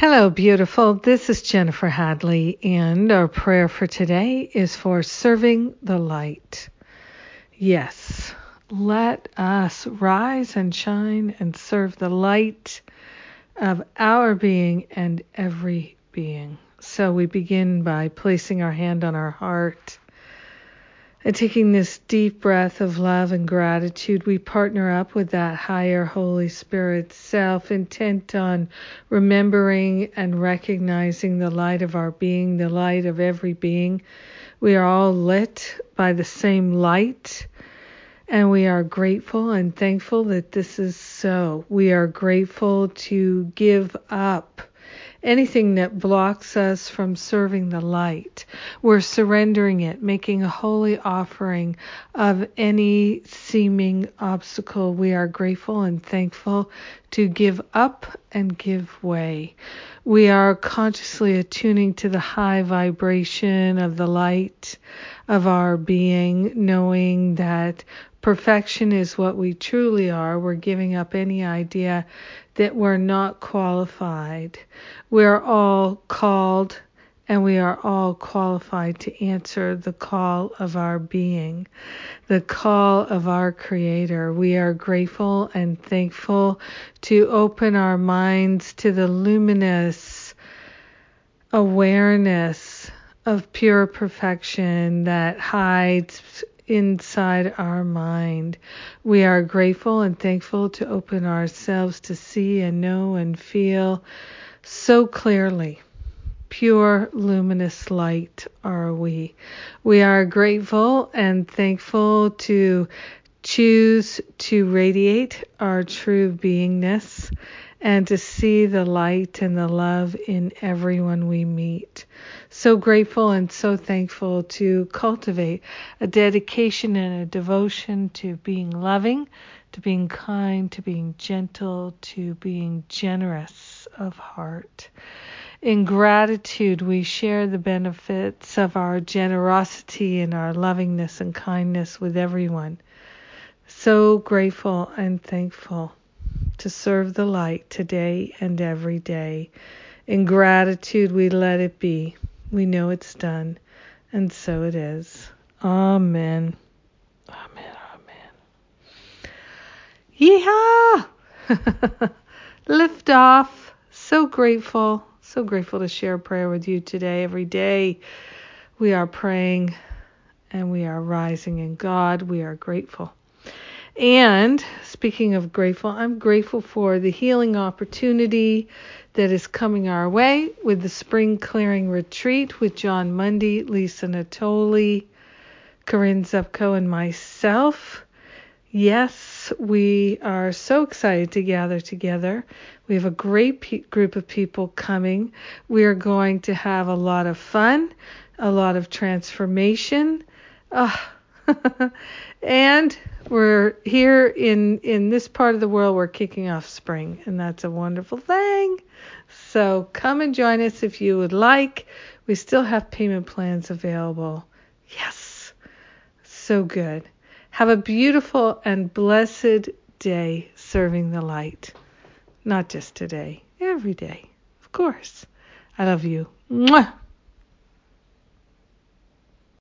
Hello, beautiful. This is Jennifer Hadley, and our prayer for today is for serving the light. Yes, let us rise and shine and serve the light of our being and every being. So we begin by placing our hand on our heart and taking this deep breath of love and gratitude, we partner up with that higher Holy Spirit self, intent on remembering and recognizing the light of our being, the light of every being. We are all lit by the same light. And we are grateful and thankful that this is so. We are grateful to give up anything that blocks us from serving the light. We're surrendering it, making a holy offering of any seeming obstacle. We are grateful and thankful to give up and give way. We are consciously attuning to the high vibration of the light of our being, knowing that perfection is what we truly are. We're giving up any idea that we're not qualified. We're all called and we are all qualified to answer the call of our being, the call of our Creator. We are grateful and thankful to open our minds to the luminous awareness of pure perfection that hides inside our mind. We are grateful and thankful to open ourselves to see and know and feel so clearly. Pure luminous light are we. We are grateful and thankful to choose to radiate our true beingness and to see the light and the love in everyone we meet. So grateful and so thankful to cultivate a dedication and a devotion to being loving, to being kind, to being gentle, to being generous of heart. In gratitude, we share the benefits of our generosity and our lovingness and kindness with everyone. So grateful and thankful to serve the light today and every day. In gratitude, we let it be. We know it's done, and so it is. Amen. Amen. Amen. Yeehaw! Lift off. So grateful. So grateful to share prayer with you today. Every day we are praying and we are rising in God. We are grateful. And speaking of grateful, I'm grateful for the healing opportunity that is coming our way with the Spring Clearing Retreat with Jon Mundy, Lisa Natoli, Corinne Zupko, and myself. Yes, we are so excited to gather together. We have a great pe- group of people coming. We are going to have a lot of fun, a lot of transformation. Uh, and we're here in in this part of the world we're kicking off spring and that's a wonderful thing. So come and join us if you would like. We still have payment plans available. Yes. So good. Have a beautiful and blessed day serving the light. Not just today every day of course. I love you. Mwah!